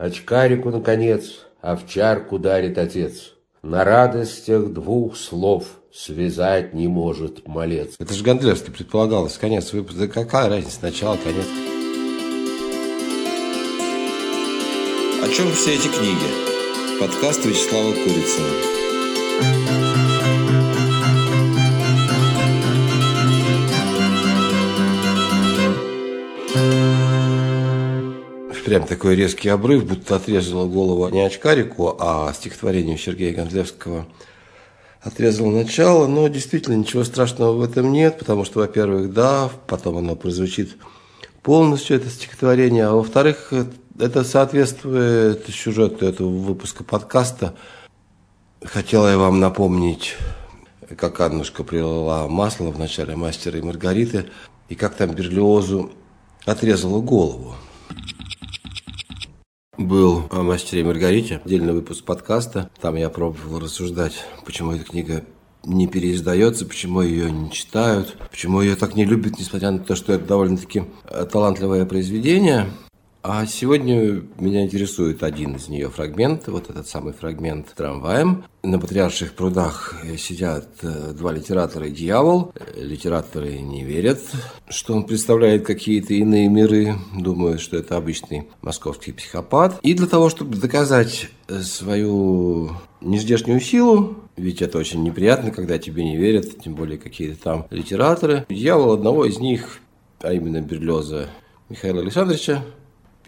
Очкарику, наконец, овчарку дарит отец. На радостях двух слов связать не может малец. Это же Гондлевский предполагалось, конец выпуска. Да какая разница, начало, конец. О чем все эти книги? Подкаст Вячеслава Курицына. Прям такой резкий обрыв, будто отрезала голову не очкарику, а стихотворению Сергея Гондлевского отрезал начало, но действительно ничего страшного в этом нет, потому что, во-первых, да, потом оно прозвучит полностью, это стихотворение, а во-вторых, это соответствует сюжету этого выпуска подкаста. Хотела я вам напомнить, как Аннушка прилила масло в начале «Мастера и Маргариты», и как там Берлиозу отрезала голову был о «Мастере и Маргарите», отдельный выпуск подкаста. Там я пробовал рассуждать, почему эта книга не переиздается, почему ее не читают, почему ее так не любят, несмотря на то, что это довольно-таки талантливое произведение. А сегодня меня интересует один из нее фрагмент, вот этот самый фрагмент трамваем. На Патриарших прудах сидят э, два литератора и дьявол. Литераторы не верят, что он представляет какие-то иные миры. Думают, что это обычный московский психопат. И для того, чтобы доказать свою нездешнюю силу, ведь это очень неприятно, когда тебе не верят, тем более какие-то там литераторы. Дьявол одного из них, а именно Берлеза Михаила Александровича,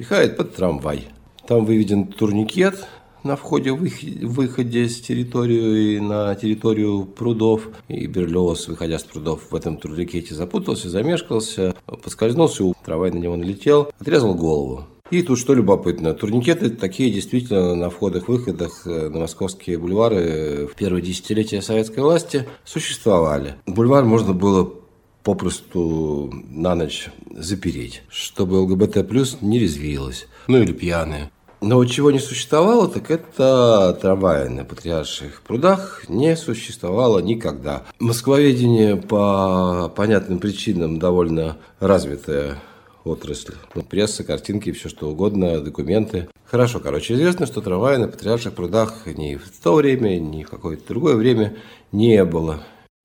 пихает под трамвай. Там выведен турникет на входе-выходе с территории на территорию прудов. И Берлиоз, выходя с прудов, в этом турникете запутался, замешкался, поскользнулся, трамвай на него налетел, отрезал голову. И тут что любопытно, турникеты такие действительно на входах-выходах э, на московские бульвары в первые десятилетия советской власти существовали. Бульвар можно было попросту на ночь запереть, чтобы ЛГБТ плюс не резвилось. Ну или пьяные. Но вот чего не существовало, так это трамваи на Патриарших прудах не существовало никогда. Москвоведение по понятным причинам довольно развитая отрасль. Ну, пресса, картинки, все что угодно, документы. Хорошо, короче, известно, что трамвая на Патриарших прудах ни в то время, ни в какое-то другое время не было.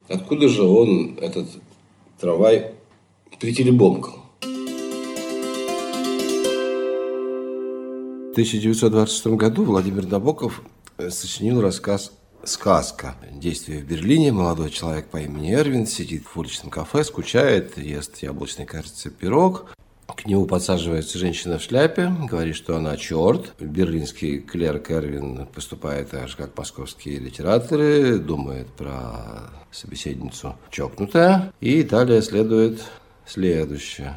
Откуда же он, этот трамвай прикелебомкал. В 1926 году Владимир Набоков э, сочинил рассказ «Сказка». Действие в Берлине. Молодой человек по имени Эрвин сидит в уличном кафе, скучает, ест яблочный, кажется, пирог. К нему подсаживается женщина в шляпе, говорит, что она черт. Берлинский клерк Эрвин поступает так же, как московские литераторы, думает про собеседницу чокнутая. И далее следует следующее.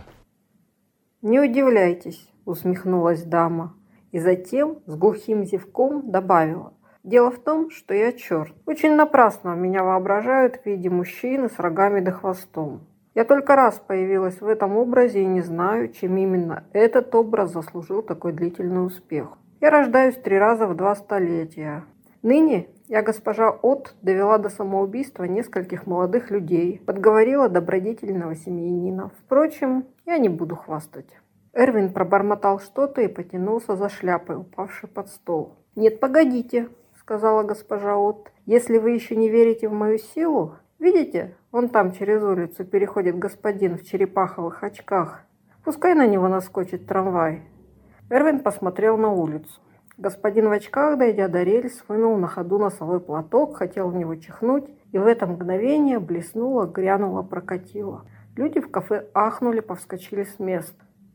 «Не удивляйтесь», – усмехнулась дама. И затем с глухим зевком добавила. «Дело в том, что я черт. Очень напрасно меня воображают в виде мужчины с рогами да хвостом. Я только раз появилась в этом образе и не знаю, чем именно этот образ заслужил такой длительный успех. Я рождаюсь три раза в два столетия. Ныне я, госпожа От, довела до самоубийства нескольких молодых людей, подговорила добродетельного семьянина. Впрочем, я не буду хвастать. Эрвин пробормотал что-то и потянулся за шляпой, упавшей под стол. «Нет, погодите», — сказала госпожа От. «Если вы еще не верите в мою силу, видите, Вон там через улицу переходит господин в черепаховых очках. Пускай на него наскочит трамвай. Эрвин посмотрел на улицу. Господин в очках, дойдя до рельс, вынул на ходу носовой платок, хотел в него чихнуть, и в это мгновение блеснуло, грянуло, прокатило. Люди в кафе ахнули, повскочили с мест.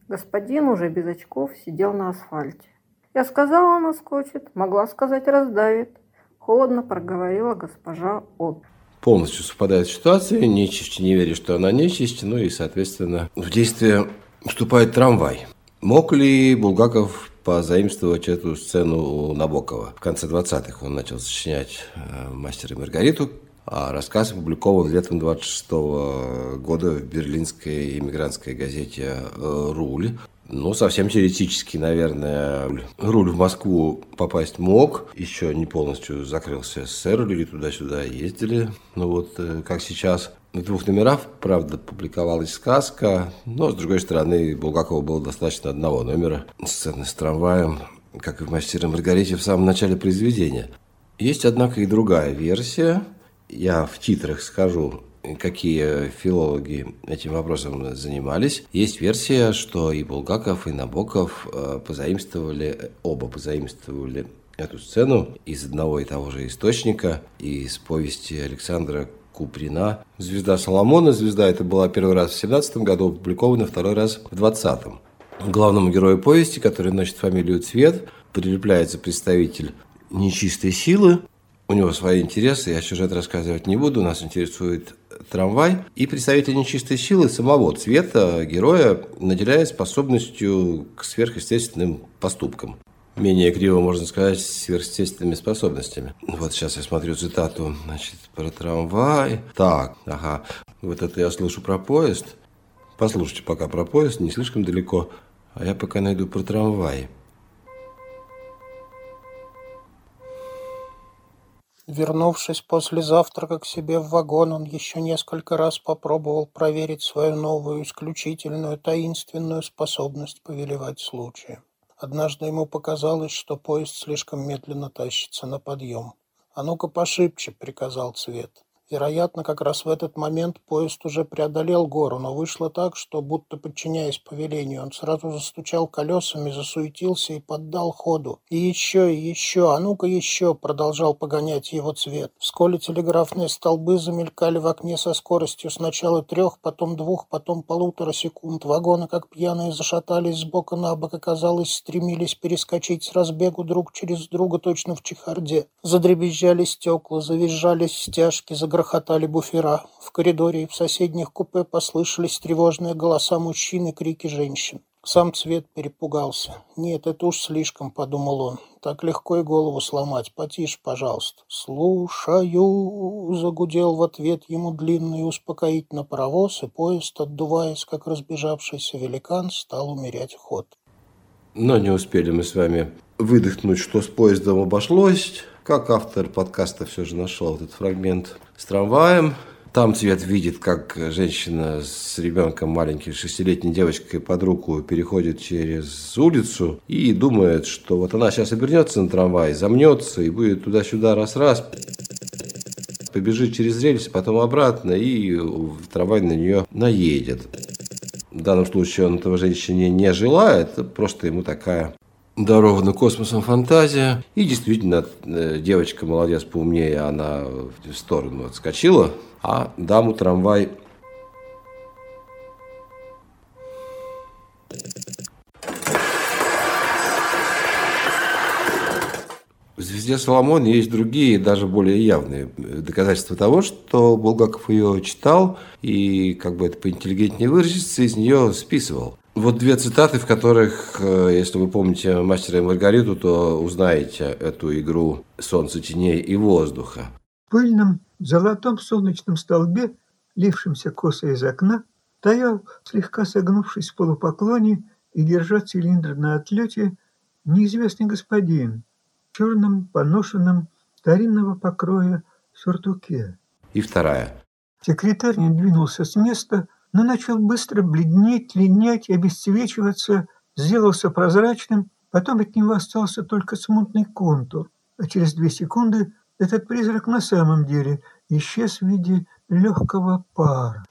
Господин уже без очков сидел на асфальте. Я сказала, наскочит, могла сказать, раздавит. Холодно проговорила госпожа От полностью совпадает ситуация, нечисть не верит, что она нечисть, ну и, соответственно, в действие вступает трамвай. Мог ли Булгаков позаимствовать эту сцену у Набокова? В конце 20-х он начал сочинять э, «Мастера и Маргариту», а рассказ опубликован летом 26 -го года в берлинской иммигрантской газете э, «Руль». Ну, совсем теоретически, наверное, руль в Москву попасть мог. Еще не полностью закрылся СССР, люди туда-сюда ездили. Ну вот, э, как сейчас. В двух номерах, правда, публиковалась сказка, но, с другой стороны, Булгакова было достаточно одного номера сцены с трамваем. как и в «Мастере Маргарите» в самом начале произведения. Есть, однако, и другая версия. Я в титрах скажу, какие филологи этим вопросом занимались. Есть версия, что и Булгаков, и Набоков э, позаимствовали, оба позаимствовали эту сцену из одного и того же источника, из повести Александра Куприна «Звезда Соломона». «Звезда» это была первый раз в 17 году, опубликована второй раз в 20-м. Главному герою повести, который носит фамилию Цвет, прилепляется представитель нечистой силы. У него свои интересы, я сюжет рассказывать не буду, нас интересует трамвай. И представитель нечистой силы самого цвета героя наделяет способностью к сверхъестественным поступкам менее криво можно сказать, сверхъестественными способностями. Вот сейчас я смотрю цитату, значит, про трамвай. Так, ага, вот это я слышу про поезд. Послушайте пока про поезд, не слишком далеко, а я пока найду про трамвай. Вернувшись после завтрака к себе в вагон, он еще несколько раз попробовал проверить свою новую, исключительную, таинственную способность повелевать случаем. Однажды ему показалось, что поезд слишком медленно тащится на подъем. «А ну-ка пошибче», — приказал Цвет. Вероятно, как раз в этот момент поезд уже преодолел гору, но вышло так, что, будто подчиняясь повелению, он сразу застучал колесами, засуетился и поддал ходу. И еще, и еще, а ну-ка еще, продолжал погонять его цвет. Вскоре телеграфные столбы замелькали в окне со скоростью сначала трех, потом двух, потом полутора секунд. Вагоны, как пьяные, зашатались с бока на бок и, казалось, стремились перескочить с разбегу друг через друга точно в чехарде. Задребезжали стекла, завизжались стяжки, загорелись загрохотали буфера. В коридоре и в соседних купе послышались тревожные голоса мужчин и крики женщин. Сам Цвет перепугался. «Нет, это уж слишком», — подумал он. «Так легко и голову сломать. Потише, пожалуйста». «Слушаю», — загудел в ответ ему длинный успокоительно паровоз, и поезд, отдуваясь, как разбежавшийся великан, стал умерять ход. Но не успели мы с вами выдохнуть, что с поездом обошлось. Как автор подкаста все же нашел этот фрагмент с трамваем. Там Цвет видит, как женщина с ребенком маленькой, шестилетней девочкой под руку переходит через улицу и думает, что вот она сейчас обернется на трамвай, замнется и будет туда-сюда раз-раз, побежит через рельсы, потом обратно и трамвай на нее наедет. В данном случае он этого женщине не желает, просто ему такая дарована космосом фантазия. И действительно, э, девочка молодец, поумнее, она в сторону отскочила, а даму трамвай В «Звезде Соломон» есть другие, даже более явные доказательства того, что Булгаков ее читал и, как бы это поинтеллигентнее выразиться, из нее списывал. Вот две цитаты, в которых, э, если вы помните «Мастера и Маргариту», то узнаете эту игру солнца, теней и воздуха. В пыльном золотом солнечном столбе, лившемся косо из окна, стоял, слегка согнувшись в полупоклоне и держа цилиндр на отлете, неизвестный господин в черном поношенном старинного покроя сюртуке. И вторая. Секретарь не двинулся с места, но начал быстро бледнеть, линять, обесцвечиваться, сделался прозрачным, потом от него остался только смутный контур, а через две секунды этот призрак на самом деле исчез в виде легкого пара.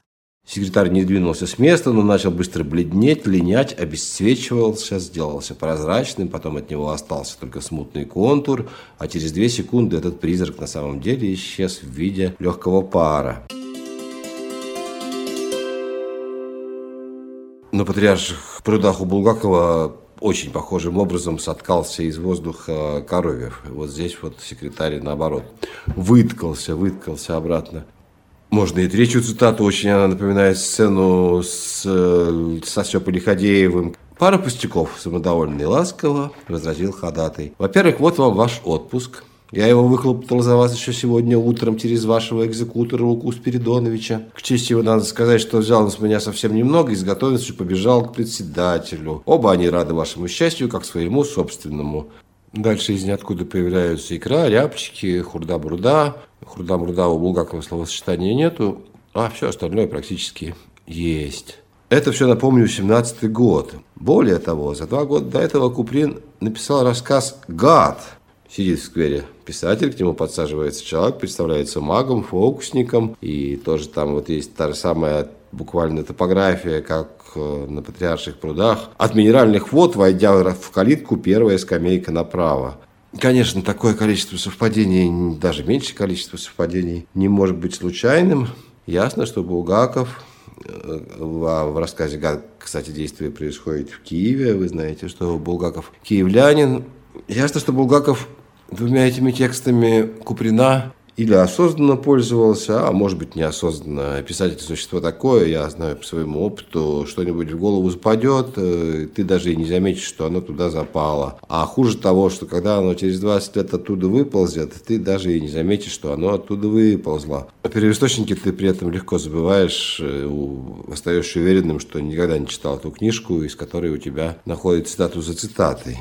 Секретарь не двинулся с места, но начал быстро бледнеть, линять, обесцвечивался, сделался прозрачным, потом от него остался только смутный контур, а через две секунды этот призрак на самом деле исчез в виде легкого пара. На патриарших прудах у Булгакова очень похожим образом соткался из воздуха Коровьев. Вот здесь вот секретарь наоборот выткался, выткался обратно. Можно и третью цитату, очень она напоминает сцену с, со Степой Лиходеевым. Пара пустяков, самодовольный ласково, возразил ходатай. Во-первых, вот вам ваш отпуск – я его выхлопотал за вас еще сегодня утром через вашего экзекутора Луку Спиридоновича. К чести его надо сказать, что взял он с меня совсем немного и с готовностью побежал к председателю. Оба они рады вашему счастью, как своему собственному. Дальше из ниоткуда появляются икра, рябчики, хурда-бурда. Хурда-бурда у Булгакова словосочетания нету, а все остальное практически есть. Это все, напомню, 17 год. Более того, за два года до этого Куприн написал рассказ «Гад». Сидит в сквере писатель, к нему подсаживается человек, представляется магом, фокусником, и тоже там вот есть та же самая буквально топография, как э, на Патриарших прудах. От минеральных вод, войдя в калитку, первая скамейка направо. Конечно, такое количество совпадений, даже меньшее количество совпадений, не может быть случайным. Ясно, что Булгаков э, в рассказе кстати, действие происходит в Киеве. Вы знаете, что Булгаков киевлянин. Ясно, что Булгаков двумя этими текстами Куприна или осознанно пользовался, а может быть неосознанно. Писатель – существо такое, я знаю по своему опыту, что-нибудь в голову западет, э, ты даже и не заметишь, что оно туда запало. А хуже того, что когда оно через 20 лет оттуда выползет, ты даже и не заметишь, что оно оттуда выползло. А первоисточники ты при этом легко забываешь, э, остаешься уверенным, что никогда не читал эту книжку, из которой у тебя находится цитату за цитатой.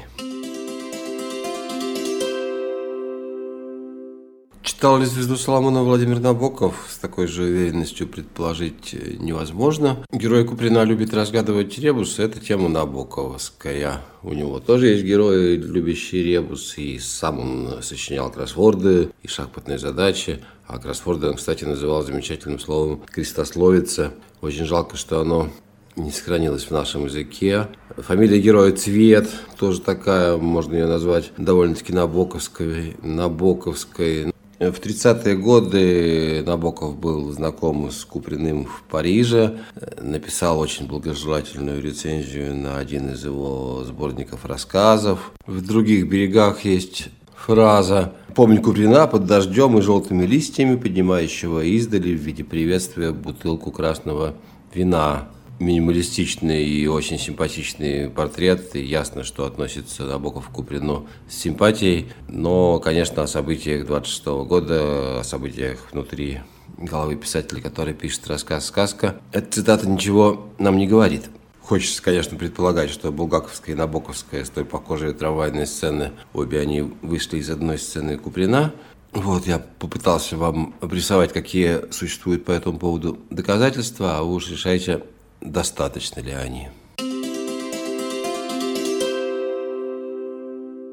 Читал ли звезду Соломона Владимир Набоков? С такой же уверенностью предположить э, невозможно. Герой Куприна любит разгадывать ребусы. Это тема Набоковская. У него тоже есть герои, любящие ребусы. И сам он сочинял кроссворды и шахматные задачи. А кроссворды он, кстати, называл замечательным словом «крестословица». Очень жалко, что оно не сохранилось в нашем языке. Фамилия героя Цвет, тоже такая, можно ее назвать довольно-таки набоковской. набоковской. В 30-е годы Набоков был знаком с Куприным в Париже, написал очень благожелательную рецензию на один из его сборников рассказов. В других берегах есть фраза «Помню Куприна под дождем и желтыми листьями, поднимающего издали в виде приветствия бутылку красного вина» минималистичный и очень симпатичный портрет. И ясно, что относится Набоков к Куприну с симпатией. Но, конечно, о событиях 26 года, о событиях внутри головы писателя, который пишет рассказ «Сказка», эта цитата ничего нам не говорит. Хочется, конечно, предполагать, что Булгаковская и Набоковская столь похожие трамвайные сцены, обе они вышли из одной сцены Куприна. Вот, я попытался вам обрисовать, какие существуют по этому поводу доказательства, а вы уж решайте, достаточно ли они.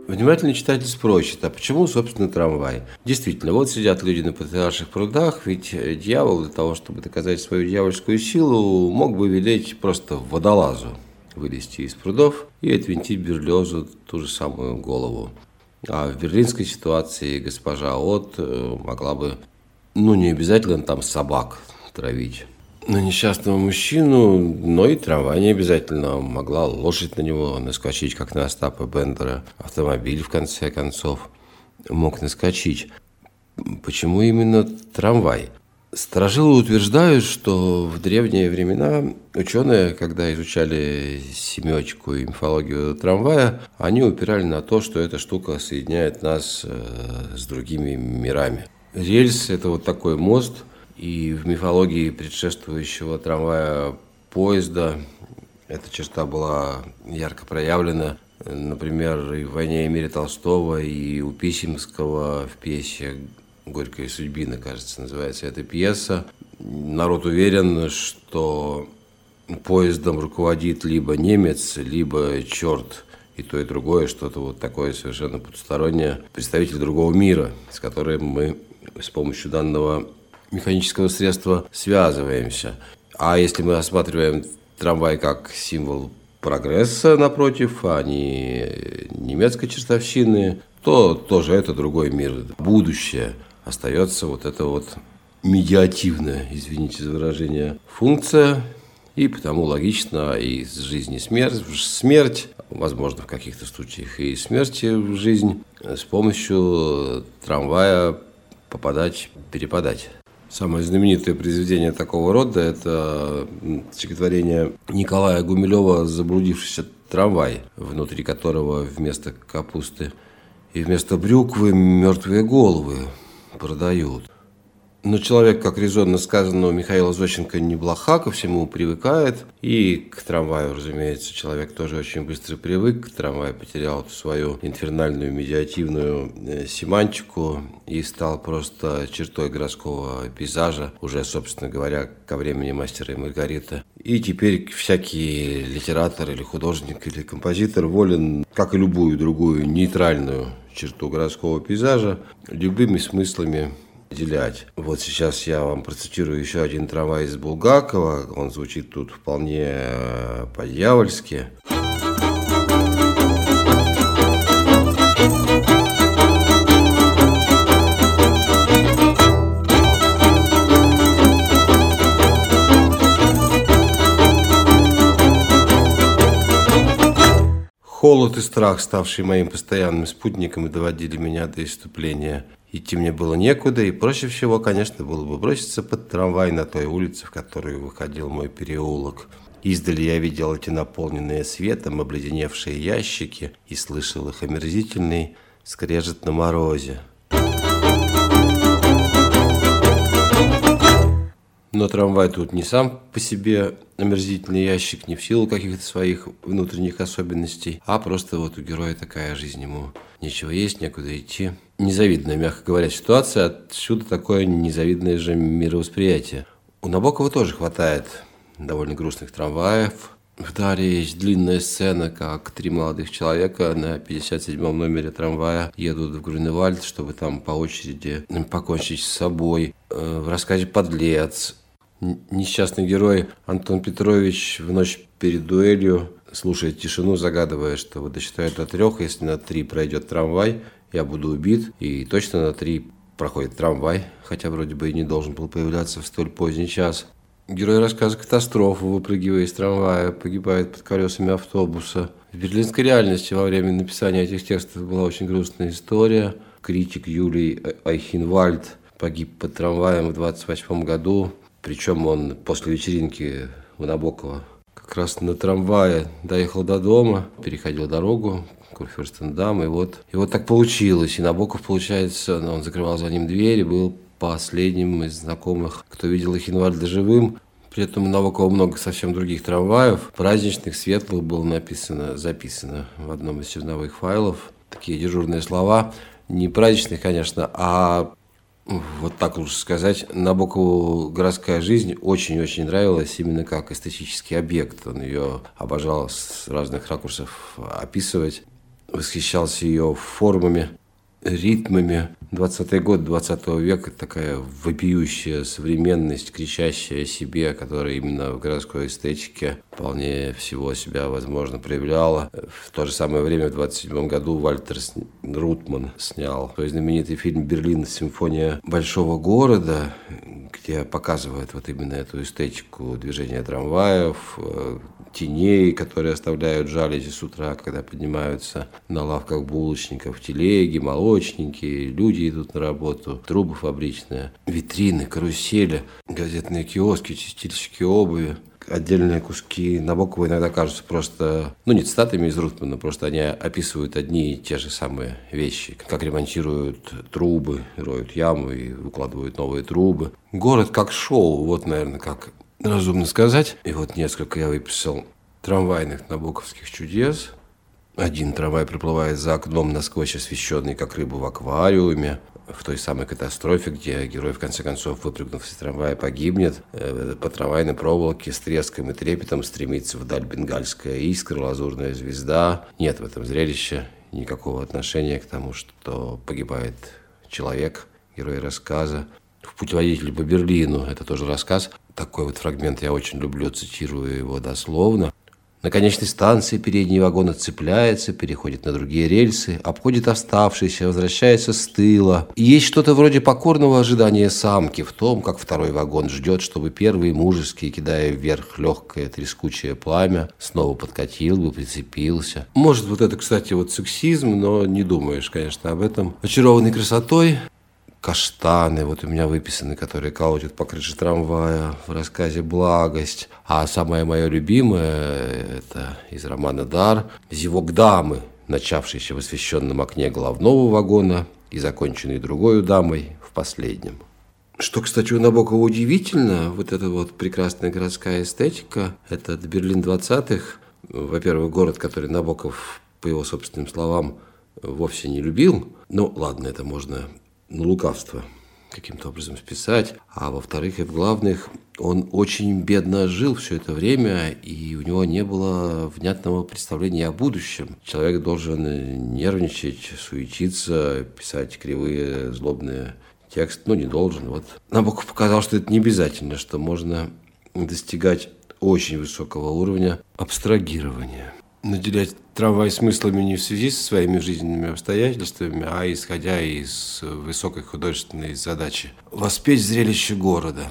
Внимательный читатель спросит, а почему, собственно, трамвай? Действительно, вот сидят люди на патриарших прудах, ведь дьявол для того, чтобы доказать свою дьявольскую силу, мог бы велеть просто водолазу вылезти из прудов и отвинтить Берлиозу ту же самую голову. А в берлинской ситуации госпожа От э, могла бы, ну, не обязательно там собак травить, на несчастного мужчину, но и трамвай не обязательно. Могла лошадь на него наскочить, как на Остапа Бендера. Автомобиль, в конце концов, мог наскочить. Почему именно трамвай? Сторожилы утверждают, что в древние времена ученые, когда изучали семечку и мифологию трамвая, они упирали на то, что эта штука соединяет нас э, с другими мирами. Рельс – это вот такой мост – и в мифологии предшествующего трамвая поезда эта черта была ярко проявлена. Например, и в «Войне и мире» Толстого, и у Писемского в пьесе «Горькая судьбина», кажется, называется эта пьеса. Народ уверен, что поездом руководит либо немец, либо черт. И то, и другое, что-то вот такое совершенно потустороннее. Представитель другого мира, с которым мы с помощью данного механического средства связываемся. А если мы рассматриваем трамвай как символ прогресса, напротив, а не немецкой чертовщины, то тоже это другой мир. Будущее остается вот это вот медиативная, извините за выражение, функция, и потому логично и жизнь, и смерть, смерть, возможно, в каких-то случаях и смерти в жизнь, с помощью трамвая попадать, перепадать. Самое знаменитое произведение такого рода – это стихотворение Николая Гумилева «Заблудившийся трамвай», внутри которого вместо капусты и вместо брюквы мертвые головы продают. Но человек, как резонно сказано у Михаила Зощенко, не блоха, ко всему привыкает. И к трамваю, разумеется, человек тоже очень быстро привык. Трамвай потерял свою инфернальную медиативную э, семантику и стал просто чертой городского пейзажа, уже, собственно говоря, ко времени мастера и Маргариты. И теперь всякий литератор или художник или композитор волен, как и любую другую нейтральную черту городского пейзажа, любыми смыслами выделять. Вот сейчас я вам процитирую еще один трамвай из Булгакова. Он звучит тут вполне э, по-дьявольски. Холод и страх, ставшие моим постоянным спутником, доводили меня до иступления. Идти мне было некуда, и проще всего, конечно, было бы броситься под трамвай на той улице, в которую выходил мой переулок. Издали я видел эти наполненные светом обледеневшие ящики и слышал их омерзительный скрежет на морозе. Но трамвай тут не сам по себе омерзительный ящик, не в силу каких-то своих внутренних особенностей, а просто вот у героя такая жизнь ему. Нечего есть, некуда идти. Незавидная, мягко говоря, ситуация, отсюда такое незавидное же мировосприятие. У Набокова тоже хватает довольно грустных трамваев. В Даре есть длинная сцена, как три молодых человека на 57-м номере трамвая едут в Грюневальд, чтобы там по очереди покончить с собой. Э, в рассказе «Подлец» Несчастный герой Антон Петрович в ночь перед дуэлью слушает тишину, загадывая, что вот досчитает до трех, если на три пройдет трамвай, я буду убит, и точно на три проходит трамвай, хотя вроде бы и не должен был появляться в столь поздний час. Герой рассказа катастрофу, выпрыгивая из трамвая, погибает под колесами автобуса. В берлинской реальности во время написания этих текстов была очень грустная история. Критик Юлий Айхенвальд погиб под трамваем в 28 году. Причем он после вечеринки у Набокова как раз на трамвае доехал до дома, переходил дорогу, Курфюрстендам, и вот, и вот так получилось. И Набоков, получается, ну, он закрывал за ним дверь и был последним из знакомых, кто видел Хинвальда живым. При этом у Набокова много совсем других трамваев. Праздничных, светлых было написано, записано в одном из черновых файлов. Такие дежурные слова. Не праздничных, конечно, а вот так лучше сказать, Набокову городская жизнь очень-очень нравилась именно как эстетический объект. Он ее обожал с разных ракурсов описывать, восхищался ее формами, ритмами. 20-й год 20 века такая вопиющая современность, кричащая о себе, которая именно в городской эстетике вполне всего себя, возможно, проявляла. В то же самое время, в 27 году, Вальтер Рутман снял свой знаменитый фильм «Берлин. Симфония большого города», где показывает вот именно эту эстетику движения трамваев, э, теней, которые оставляют жалюзи с утра, когда поднимаются на лавках булочников, телеги, молочники, люди идут на работу, трубы фабричные, витрины, карусели, газетные киоски, чистильщики обуви отдельные куски Набокова иногда кажутся просто, ну, не цитатами из Рутмана, просто они описывают одни и те же самые вещи. Как ремонтируют трубы, роют яму и выкладывают новые трубы. Город как шоу, вот, наверное, как разумно сказать. И вот несколько я выписал трамвайных набоковских чудес. Один трамвай приплывает за окном насквозь освещенный, как рыба в аквариуме. В той самой катастрофе, где герой, в конце концов, выпрыгнув из трамвая, погибнет. Э, по трамвайной проволоке с треском и трепетом стремится вдаль бенгальская искра, лазурная звезда. Нет в этом зрелища никакого отношения к тому, что погибает человек, герой рассказа. В «Путеводителе по Берлину» это тоже рассказ такой вот фрагмент я очень люблю, цитирую его дословно. На конечной станции передний вагон отцепляется, переходит на другие рельсы, обходит оставшиеся, возвращается с тыла. И есть что-то вроде покорного ожидания самки в том, как второй вагон ждет, чтобы первый мужеский, кидая вверх легкое трескучее пламя, снова подкатил бы, прицепился. Может, вот это, кстати, вот сексизм, но не думаешь, конечно, об этом. Очарованный красотой, каштаны, вот у меня выписаны, которые колотят по крыше трамвая в рассказе «Благость». А самое мое любимое, это из романа «Дар», «Зевок дамы», начавшийся в освещенном окне головного вагона и законченный другой дамой в последнем. Что, кстати, у Набокова удивительно, вот эта вот прекрасная городская эстетика, это Берлин 20-х, во-первых, город, который Набоков, по его собственным словам, вовсе не любил. Ну, ладно, это можно на лукавство каким-то образом списать. А во-вторых, и в главных, он очень бедно жил все это время, и у него не было внятного представления о будущем. Человек должен нервничать, суетиться, писать кривые, злобные тексты. Ну, не должен. Вот. Набоков показал, что это не обязательно, что можно достигать очень высокого уровня абстрагирования наделять трамвай смыслами не в связи со своими жизненными обстоятельствами, а исходя из высокой художественной задачи – воспеть зрелище города.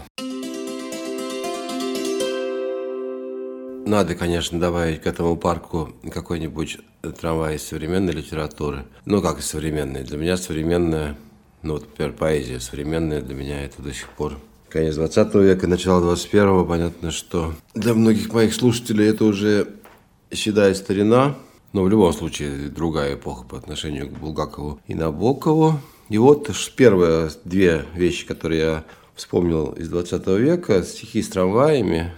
Надо, конечно, добавить к этому парку какой-нибудь трамвай из современной литературы. Ну, как и современной. Для меня современная, ну, вот, например, поэзия современная для меня это до сих пор конец 20 века, начало 21 понятно, что для многих моих слушателей это уже седая старина, но в любом случае другая эпоха по отношению к Булгакову и Набокову. И вот первые две вещи, которые я вспомнил из 20 века, стихи с трамваями,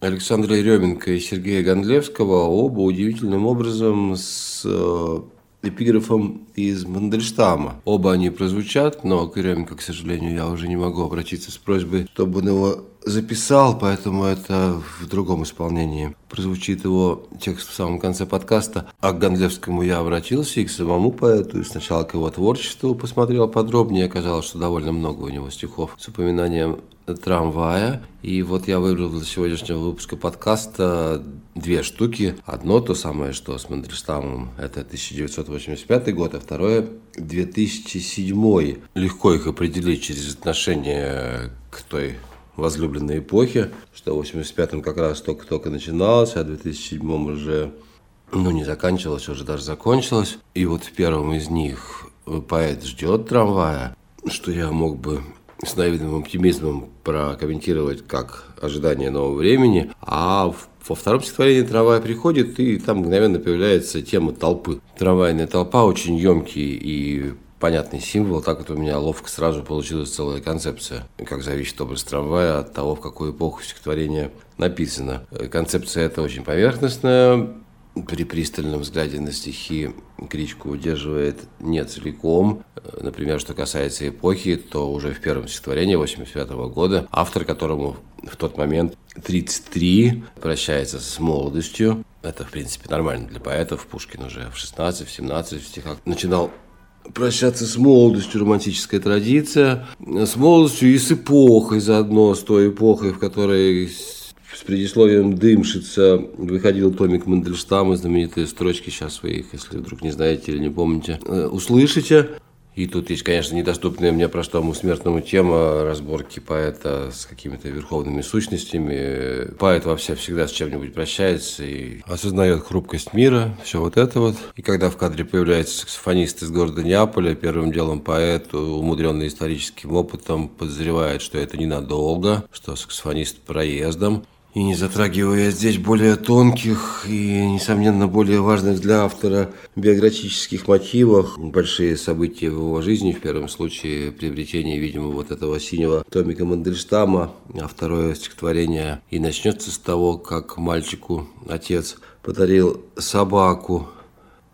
Александра Еременко и Сергея Гондлевского, оба удивительным образом с э, эпиграфом из Мандельштама. Оба они прозвучат, но к Еременко, к сожалению, я уже не могу обратиться с просьбой, чтобы он его записал, поэтому это в другом исполнении. Прозвучит его текст в самом конце подкаста. А к Гондлевскому я обратился и к самому поэту, и сначала к его творчеству посмотрел подробнее. Оказалось, что довольно много у него стихов с упоминанием трамвая. И вот я выбрал для сегодняшнего выпуска подкаста две штуки. Одно то самое, что с Мандельштамом, это 1985 год, а второе 2007. Легко их определить через отношение к той возлюбленной эпохи, что в 85-м как раз только-только начиналось, а в 2007-м уже ну, не заканчивалось, уже даже закончилось. И вот в первом из них поэт ждет трамвая, что я мог бы с наивным оптимизмом прокомментировать как ожидание нового времени, а во втором стихотворении трамвай приходит, и там мгновенно появляется тема толпы. Трамвайная толпа очень емкий и понятный символ, так вот у меня ловко сразу получилась целая концепция, как зависит образ трамвая от того, в какую эпоху стихотворение написано. Концепция эта очень поверхностная, при пристальном взгляде на стихи критику удерживает не целиком. Например, что касается эпохи, то уже в первом стихотворении 85 года автор, которому в тот момент 33, прощается с молодостью. Это, в принципе, нормально для поэтов. Пушкин уже в 16, в 17 стихах начинал прощаться с молодостью, романтическая традиция, с молодостью и с эпохой заодно, с той эпохой, в которой с предисловием «Дымшица» выходил томик Мандельштама, знаменитые строчки, сейчас вы их, если вдруг не знаете или не помните, э, услышите. И тут есть, конечно, недоступная мне простому смертному тема разборки поэта с какими-то верховными сущностями. Поэт вообще всегда с чем-нибудь прощается и осознает хрупкость мира, все вот это вот. И когда в кадре появляется саксофонист из города Неаполя, первым делом поэт, умудренный историческим опытом, подозревает, что это ненадолго, что саксофонист проездом. И не затрагивая здесь более тонких и, несомненно, более важных для автора биографических мотивов, большие события в его жизни, в первом случае приобретение, видимо, вот этого синего томика Мандельштама, а второе стихотворение и начнется с того, как мальчику отец подарил собаку,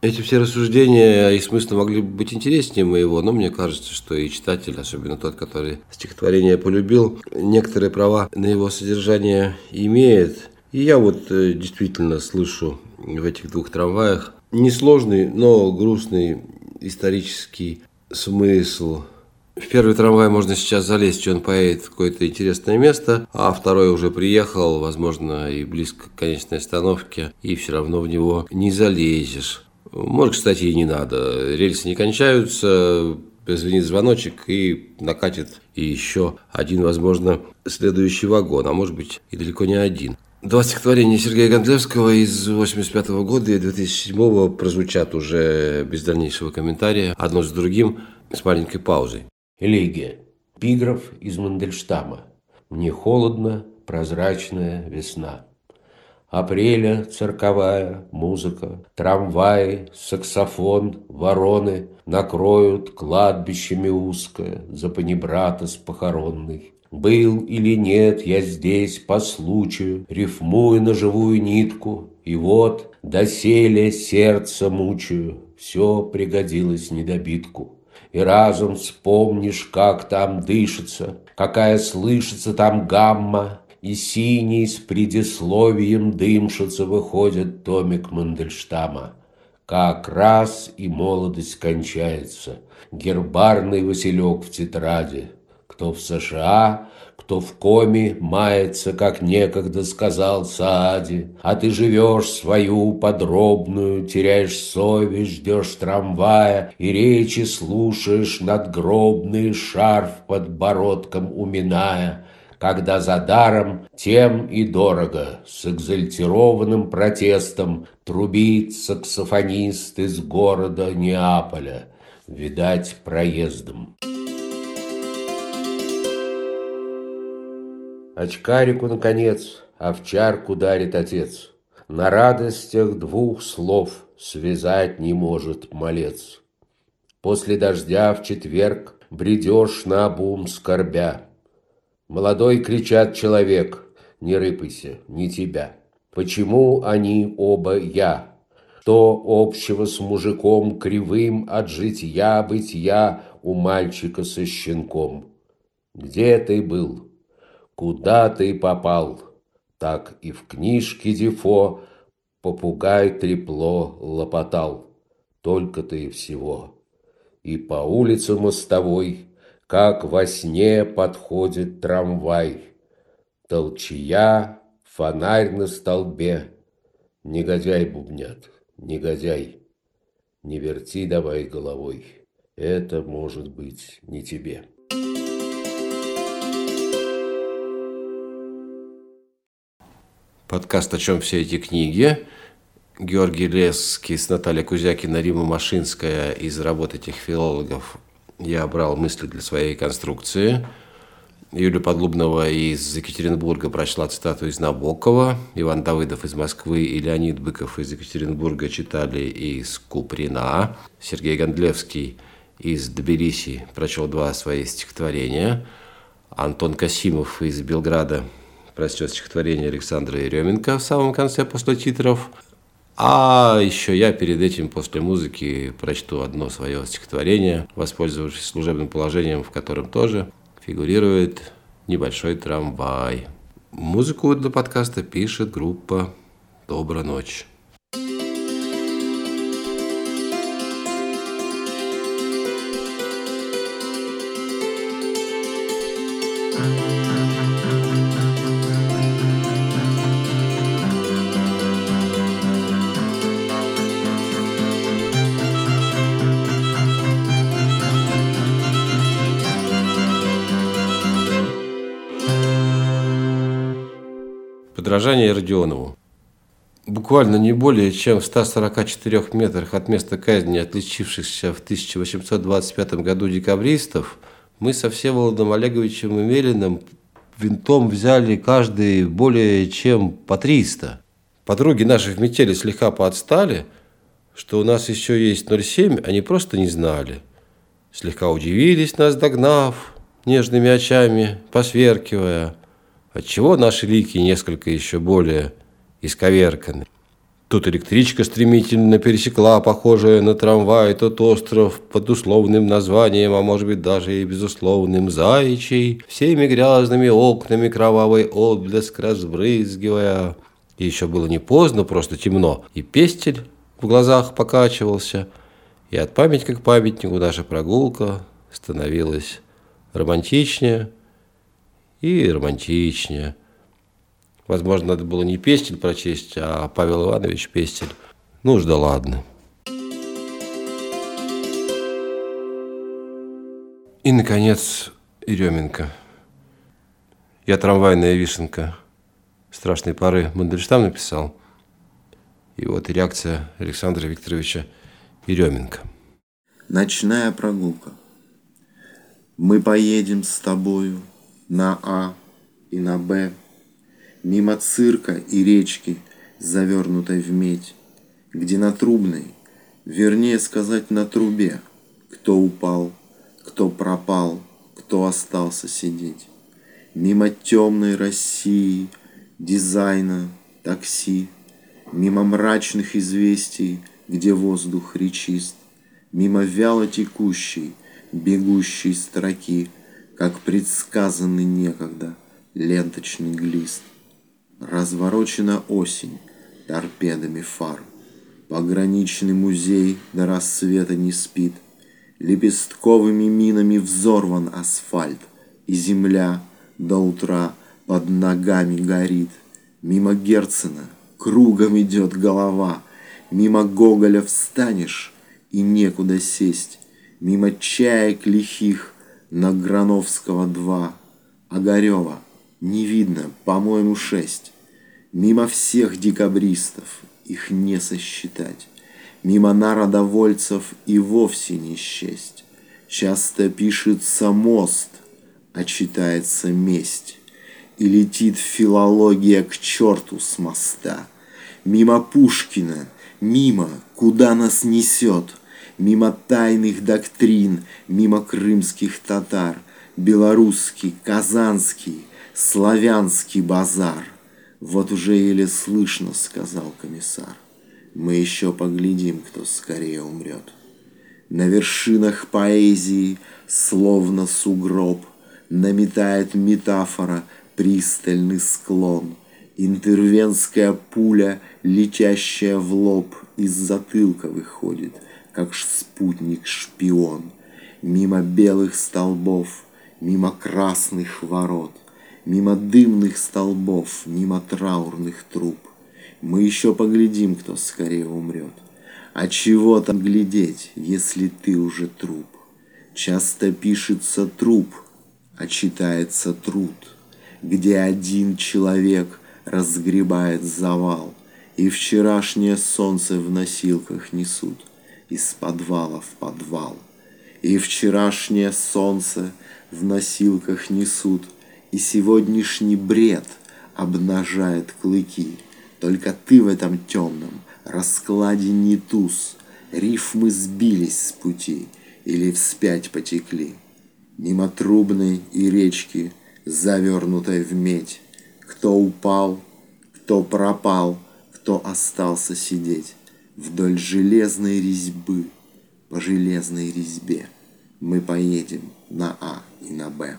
эти все рассуждения и смыслы могли бы быть интереснее моего, но мне кажется, что и читатель, особенно тот, который стихотворение полюбил, некоторые права на его содержание имеет. И я вот э, действительно слышу в этих двух трамваях несложный, но грустный исторический смысл. В первый трамвай можно сейчас залезть, он поедет в какое-то интересное место, а второй уже приехал, возможно, и близко к конечной остановке, и все равно в него не залезешь. Может, кстати, и не надо. Рельсы не кончаются, звенит звоночек и накатит и еще один, возможно, следующий вагон, а может быть и далеко не один. Два стихотворения Сергея Гондлевского из 85 -го года и 2007 прозвучат уже без дальнейшего комментария, одно с другим, с маленькой паузой. Элегия. Пиграф из Мандельштама. «Мне холодно, прозрачная весна». Апреля цирковая музыка, Трамваи, саксофон, вороны Накроют кладбищами узкое За панибрата с похоронной. Был или нет я здесь по случаю, Рифмую на живую нитку, И вот доселе сердце мучаю, Все пригодилось недобитку. И разом вспомнишь, как там дышится, Какая слышится там гамма, И синий с предисловием дымшица Выходит томик Мандельштама. Как раз и молодость кончается, Гербарный Василек в тетради, Кто в США, кто в коме мается, как некогда сказал Саади, а ты живешь свою подробную, теряешь совесть, ждешь трамвая и речи слушаешь надгробный шарф подбородком уминая, когда за даром тем и дорого с экзальтированным протестом трубит саксофонист из города Неаполя, видать, проездом. Очкарику, наконец, овчарку дарит отец. На радостях двух слов связать не может малец. После дождя в четверг бредешь на обум скорбя. Молодой кричат человек, не рыпайся, не тебя. Почему они оба я? Что общего с мужиком кривым от житья-бытия у мальчика со щенком? Где ты был? Куда ты попал? Так и в книжке Дефо попугай трепло лопотал. Только ты всего. И по улице мостовой, как во сне подходит трамвай. Толчья, фонарь на столбе. Негодяй бубнят, негодяй. Не верти давай головой, это может быть не тебе. Подкаст «О чем все эти книги». Георгий Лесский с Натальей Кузякина, Рима Машинская. Из работ этих филологов я брал мысли для своей конструкции. Юлия Подлубного из Екатеринбурга прочла цитату из Набокова. Иван Давыдов из Москвы и Леонид Быков из Екатеринбурга читали из Куприна. Сергей Гондлевский из Тбилиси прочел два свои стихотворения. Антон Касимов из Белграда прочтет стихотворение Александра Еременко в самом конце после титров. А еще я перед этим после музыки прочту одно свое стихотворение, воспользовавшись служебным положением, в котором тоже фигурирует небольшой трамвай. Музыку для подкаста пишет группа «Добрая ночь». Подражание Родионову. Буквально не более чем в 144 метрах от места казни отличившихся в 1825 году декабристов, мы со Всеволодом Олеговичем Емелиным винтом взяли каждый более чем по 300. Подруги наши в метели слегка поотстали, что у нас еще есть 0,7, они просто не знали. Слегка удивились, нас догнав, нежными очами, посверкивая – отчего наши лики несколько еще более исковерканы. Тут электричка стремительно пересекла, похожая на трамвай, тот остров под условным названием, а может быть даже и безусловным заячий, всеми грязными окнами кровавый отблеск разбрызгивая. И еще было не поздно, просто темно, и пестель в глазах покачивался, и от памятника к памятнику наша прогулка становилась романтичнее, и романтичнее. Возможно, надо было не Пестель прочесть, а Павел Иванович Пестель. Ну уж да ладно. И, наконец, Еременко. Я трамвайная вишенка. Страшной поры Мандельштам написал. И вот реакция Александра Викторовича Еременко. Ночная прогулка. Мы поедем с тобою на А и на Б, мимо цирка и речки, завернутой в медь, где на трубной, вернее сказать на трубе, кто упал, кто пропал, кто остался сидеть. Мимо темной России, дизайна, такси, Мимо мрачных известий, где воздух речист, Мимо вяло текущей, бегущей строки, Как предсказанный некогда ленточный глист. Разворочена осень торпедами фар, Пограничный музей до рассвета не спит, Лепестковыми минами взорван асфальт, И земля до утра под ногами горит. Мимо Герцена кругом идет голова, Мимо Гоголя встанешь, и некуда сесть, Мимо чаек лихих на Грановского два, Огарева не видно, по-моему, шесть. Мимо всех декабристов, их не сосчитать, Мимо народовольцев и вовсе не счесть. Часто пишется мост, а читается месть. И летит филология к черту с моста. Мимо Пушкина, мимо, куда нас несет, Мимо тайных доктрин, мимо крымских татар, Белорусский, казанский, славянский базар. Вот уже еле слышно, сказал комиссар. Мы еще поглядим, кто скорее умрет. На вершинах поэзии, словно сугроб, Наметает метафора пристальный склон. Интервенская пуля, летящая в лоб, Из затылка выходит, как спутник-шпион. Мимо белых столбов, мимо красных ворот, Мимо дымных столбов, мимо траурных труб. Мы еще поглядим, кто скорее умрет. А чего там глядеть, если ты уже труп? Часто пишется труп, а читается труд, Где один человек разгребает завал, И вчерашнее солнце в носилках несут Из подвала в подвал. И вчерашнее солнце в носилках несут, И сегодняшний бред обнажает клыки. Только ты в этом темном раскладе не туз, Рифмы сбились с пути или вспять потекли. Мимо трубной и речки, завернутой в медь, Кто упал, кто пропал, кто остался сидеть Вдоль железной резьбы, по железной резьбе Мы поедем на А и на Б.